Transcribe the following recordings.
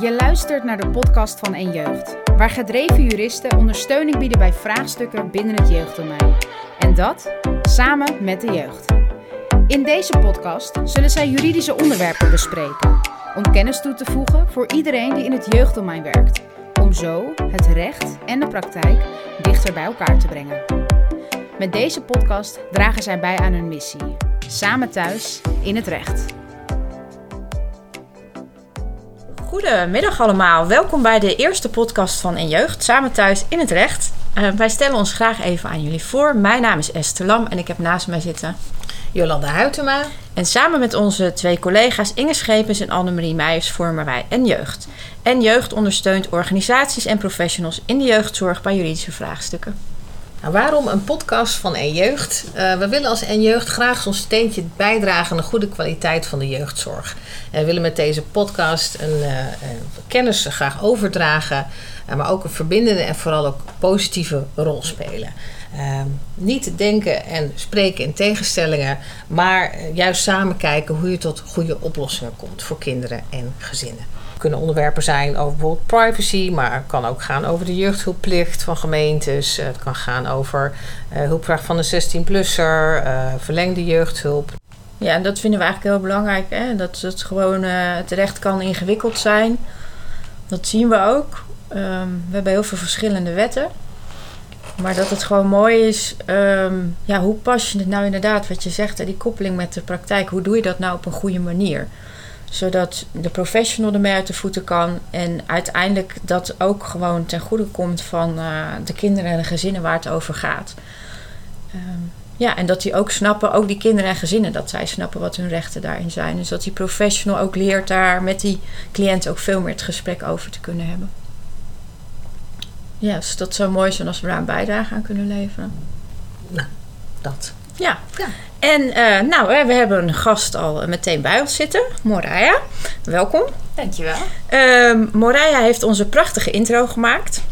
Je luistert naar de podcast van En Jeugd, waar gedreven juristen ondersteuning bieden bij vraagstukken binnen het jeugddomein. En dat samen met de jeugd. In deze podcast zullen zij juridische onderwerpen bespreken, om kennis toe te voegen voor iedereen die in het jeugddomein werkt, om zo het recht en de praktijk dichter bij elkaar te brengen. Met deze podcast dragen zij bij aan hun missie, samen thuis in het recht. Goedemiddag allemaal, welkom bij de eerste podcast van En Jeugd, samen thuis in het recht. Uh, wij stellen ons graag even aan jullie voor. Mijn naam is Esther Lam en ik heb naast mij zitten Jolanda Huytema. En samen met onze twee collega's Inge Schepens en Annemarie Meijers vormen wij En Jeugd. En Jeugd ondersteunt organisaties en professionals in de jeugdzorg bij juridische vraagstukken. Nou, waarom een podcast van En Jeugd? Uh, we willen als En Jeugd graag zo'n steentje bijdragen aan de goede kwaliteit van de jeugdzorg. We willen met deze podcast een, uh, kennis graag overdragen, uh, maar ook een verbindende en vooral ook positieve rol spelen. Ehm, niet denken en spreken in tegenstellingen, maar juist samen kijken hoe je tot goede oplossingen komt voor kinderen en gezinnen. Kunnen onderwerpen zijn over bijvoorbeeld privacy, maar het kan ook gaan over de jeugdhulpplicht van gemeentes. Het kan gaan over uh, hulpvraag van een 16-plusser, uh, verlengde jeugdhulp. Ja, en dat vinden we eigenlijk heel belangrijk. Hè? Dat het gewoon uh, het recht kan ingewikkeld zijn. Dat zien we ook. Um, we hebben heel veel verschillende wetten. Maar dat het gewoon mooi is, um, ja, hoe pas je het nou inderdaad, wat je zegt, die koppeling met de praktijk, hoe doe je dat nou op een goede manier? Zodat de professional ermee uit de voeten kan en uiteindelijk dat ook gewoon ten goede komt van uh, de kinderen en de gezinnen waar het over gaat. Um, ja, en dat die ook snappen, ook die kinderen en gezinnen, dat zij snappen wat hun rechten daarin zijn. Dus dat die professional ook leert daar met die cliënt ook veel meer het gesprek over te kunnen hebben. Ja, dus dat zou mooi zijn als we daar een bijdrage aan kunnen leveren. Nou, dat. Ja. ja. En uh, nou, we hebben een gast al meteen bij ons zitten, Moraya. Welkom. Dankjewel. Uh, Moraya heeft onze prachtige intro gemaakt.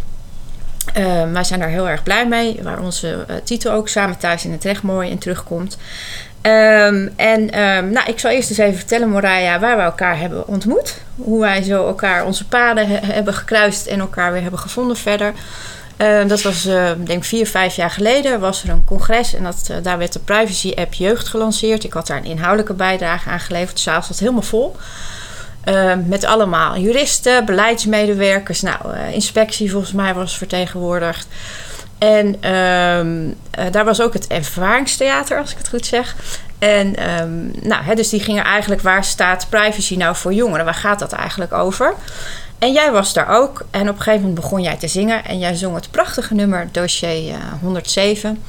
Uh, wij zijn daar heel erg blij mee, waar onze uh, titel ook samen thuis in het recht mooi in terugkomt. Um, en um, nou, ik zal eerst eens even vertellen, Moraya, waar we elkaar hebben ontmoet. Hoe wij zo elkaar onze paden he hebben gekruist en elkaar weer hebben gevonden verder. Uh, dat was, uh, denk vier, vijf jaar geleden, was er een congres en dat, uh, daar werd de privacy app Jeugd gelanceerd. Ik had daar een inhoudelijke bijdrage aan geleverd, de zaal zat helemaal vol. Met allemaal juristen, beleidsmedewerkers, nou, inspectie volgens mij was vertegenwoordigd. En uh, daar was ook het ervaringstheater, als ik het goed zeg. En um, nou, hè, dus die gingen eigenlijk, waar staat privacy nou voor jongeren? Waar gaat dat eigenlijk over? En jij was daar ook. En op een gegeven moment begon jij te zingen. En jij zong het prachtige nummer dossier uh, 107.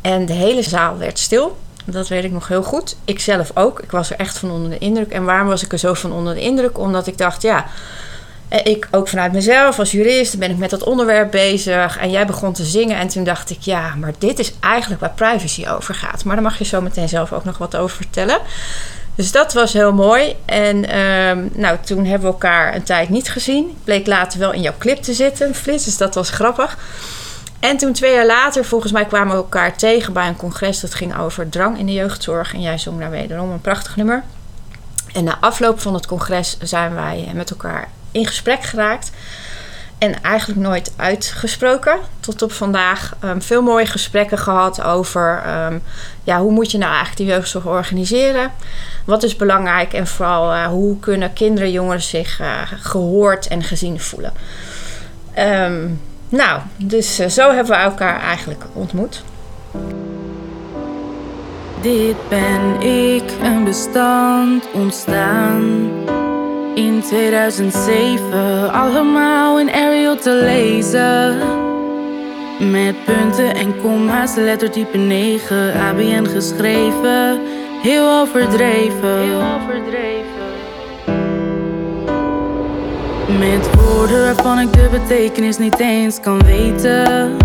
En de hele zaal werd stil. Dat weet ik nog heel goed. Ik zelf ook. Ik was er echt van onder de indruk. En waarom was ik er zo van onder de indruk? Omdat ik dacht, ja... Ik ook vanuit mezelf als jurist ben ik met dat onderwerp bezig. En jij begon te zingen. En toen dacht ik, ja, maar dit is eigenlijk waar privacy over gaat. Maar daar mag je zo meteen zelf ook nog wat over vertellen. Dus dat was heel mooi. En um, nou, toen hebben we elkaar een tijd niet gezien. Bleek later wel in jouw clip te zitten, Flits. Dus dat was grappig. En toen twee jaar later, volgens mij kwamen we elkaar tegen bij een congres. Dat ging over drang in de jeugdzorg. En jij zong daar wederom een prachtig nummer. En na afloop van het congres zijn wij met elkaar in gesprek geraakt. En eigenlijk nooit uitgesproken. Tot op vandaag um, veel mooie gesprekken gehad over um, ja, hoe moet je nou eigenlijk die jeugdzorg organiseren. Wat is belangrijk en vooral uh, hoe kunnen kinderen, jongeren zich uh, gehoord en gezien voelen. Um, nou, dus uh, zo hebben we elkaar eigenlijk ontmoet. Dit ben ik, een bestand ontstaan. In 2007 allemaal in Arial te lezen. Met punten en komma's, lettertype 9, ABN geschreven. Heel overdreven. Heel overdreven. Met woorden waarvan ik de betekenis niet eens kan weten.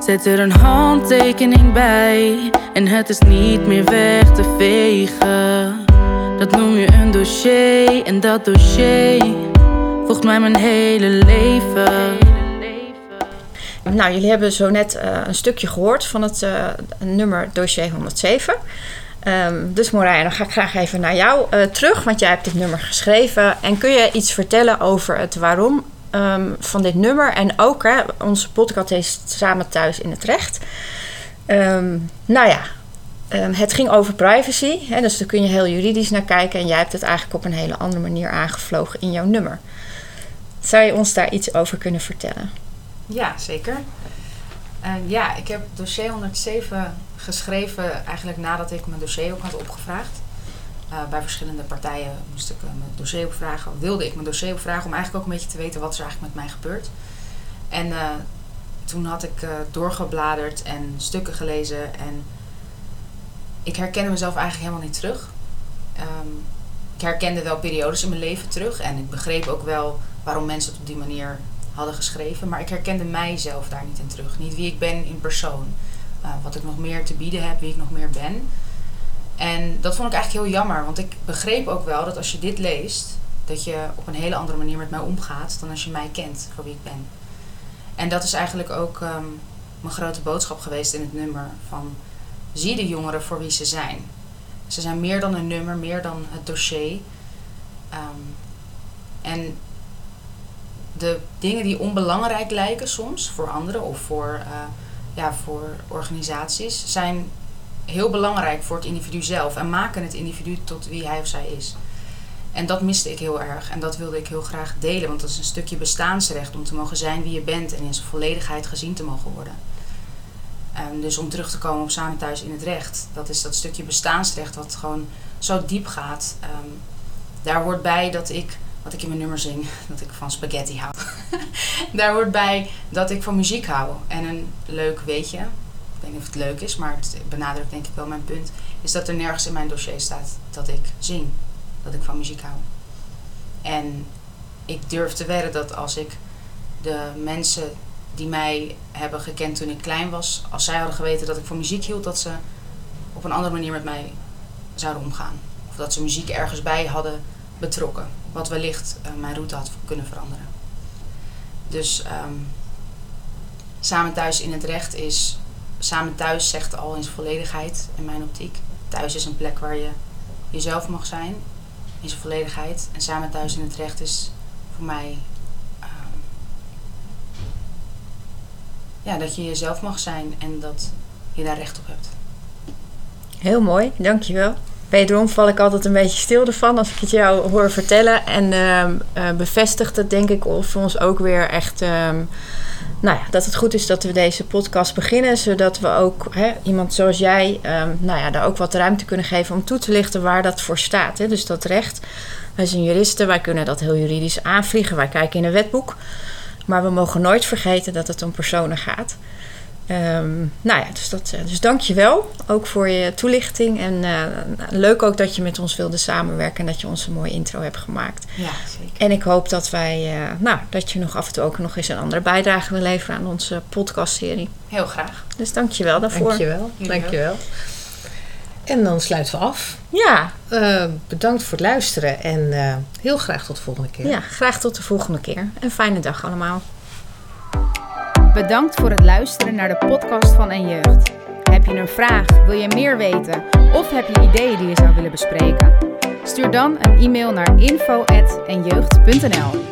Zet er een handtekening bij en het is niet meer weg te vegen. Dat noem je een dossier en dat dossier volgt mij mijn hele leven. Nou, jullie hebben zo net uh, een stukje gehoord van het uh, nummer dossier 107. Ehm, dus Morijn, dan ga ik graag even naar jou eh, terug, want jij hebt dit nummer geschreven. En kun je iets vertellen over het waarom ehm, van dit nummer? En ook, hè, onze podcast is samen thuis in het recht. Ehm, nou ja, het ging over privacy, hè, dus daar kun je heel juridisch naar kijken. En jij hebt het eigenlijk op een hele andere manier aangevlogen in jouw nummer. Zou je ons daar iets over kunnen vertellen? Ja, zeker. ja, ik heb dossier 107 geschreven eigenlijk nadat ik mijn dossier ook had opgevraagd. Uh, bij verschillende partijen moest ik uh, mijn dossier opvragen, wilde ik mijn dossier opvragen om eigenlijk ook een beetje te weten wat er eigenlijk met mij gebeurt. En uh, toen had ik doorgebladerd en stukken gelezen en ik herkende mezelf eigenlijk helemaal niet terug. Um, ik herkende wel periodes in mijn leven terug en ik begreep ook wel waarom mensen het op die manier hadden geschreven, maar ik herkende mijzelf daar niet in terug. Niet wie ik ben in persoon. Uh, wat ik nog meer te bieden heb, wie ik nog meer ben. En dat vond ik eigenlijk heel jammer, want ik begreep ook wel dat als je dit leest, dat je op een hele andere manier met mij omgaat dan als je mij kent voor wie ik ben. En dat is eigenlijk ook um, mijn grote boodschap geweest in het nummer van zie de jongeren voor wie ze zijn. Ze zijn meer dan een nummer, meer dan het dossier. Um, en de dingen die onbelangrijk lijken soms voor anderen of voor uh, ja, voor organisaties zijn heel belangrijk voor het individu zelf en maken het individu tot wie hij of zij is. En dat miste ik heel erg en dat wilde ik heel graag delen, want dat is een stukje bestaansrecht om te mogen zijn wie je bent en in zijn volledigheid gezien te mogen worden. Um, dus om terug te komen op samen thuis in het recht, dat is dat stukje bestaansrecht wat gewoon zo diep gaat. Um, daar hoort bij dat ik wat ik in mijn nummer zing, dat ik van spaghetti hou. Daar hoort bij dat ik van muziek hou. En een leuk weetje, ik weet niet of het leuk is, maar het benadrukt denk ik wel mijn punt, is dat er nergens in mijn dossier staat dat ik zing, dat ik van muziek hou. En ik durf te wedden dat als ik de mensen die mij hebben gekend toen ik klein was, als zij hadden geweten dat ik van muziek hield, dat ze op een andere manier met mij zouden omgaan. Of dat ze muziek ergens bij hadden betrokken. Wat wellicht uh, mijn route had kunnen veranderen. Dus um, samen thuis in het recht is. Samen thuis zegt al in zijn volledigheid in mijn optiek. Thuis is een plek waar je jezelf mag zijn in zijn volledigheid. En samen thuis in het recht is voor mij. Ja, dat je jezelf mag zijn en dat je daar recht op hebt. Heel mooi, dankjewel. Wederom val ik altijd een beetje stil ervan als ik het jou hoor vertellen. En uh, bevestigt het denk ik voor ons ook weer echt... Uh, nou ja, dat het goed is dat we deze podcast beginnen. Zodat we ook hè, iemand zoals jij... Um, nou ja, daar ook wat ruimte kunnen geven om toe te lichten waar dat voor staat. Hè. Dus dat recht. Wij zijn juristen, wij kunnen dat heel juridisch aanvliegen. Wij kijken in een wetboek. Maar we mogen nooit vergeten dat het om personen gaat. Um, nou ja, dus, dat, eh, dus dank je wel ook voor je toelichting. En uh, leuk ook dat je met ons wilde samenwerken en dat je ons een mooie intro hebt gemaakt. Ja, zeker. En ik hoop dat wij, uh, nou, dat je nog af en toe ook nog eens een andere bijdrage wil leveren aan onze podcastserie. Heel graag. Dus dank je wel daarvoor. Dank je wel. Dank je wel. En dan sluiten we af. Ja. Uh, bedankt voor het luisteren en heel graag tot de volgende keer. Ja, graag tot de volgende keer. Een fijne dag allemaal. Bedankt voor het luisteren naar de podcast van En Jeugd. Heb je een vraag, wil je meer weten of heb je ideeën die je zou willen bespreken? Stuur dan een e-mail naar info.enjeugd.nl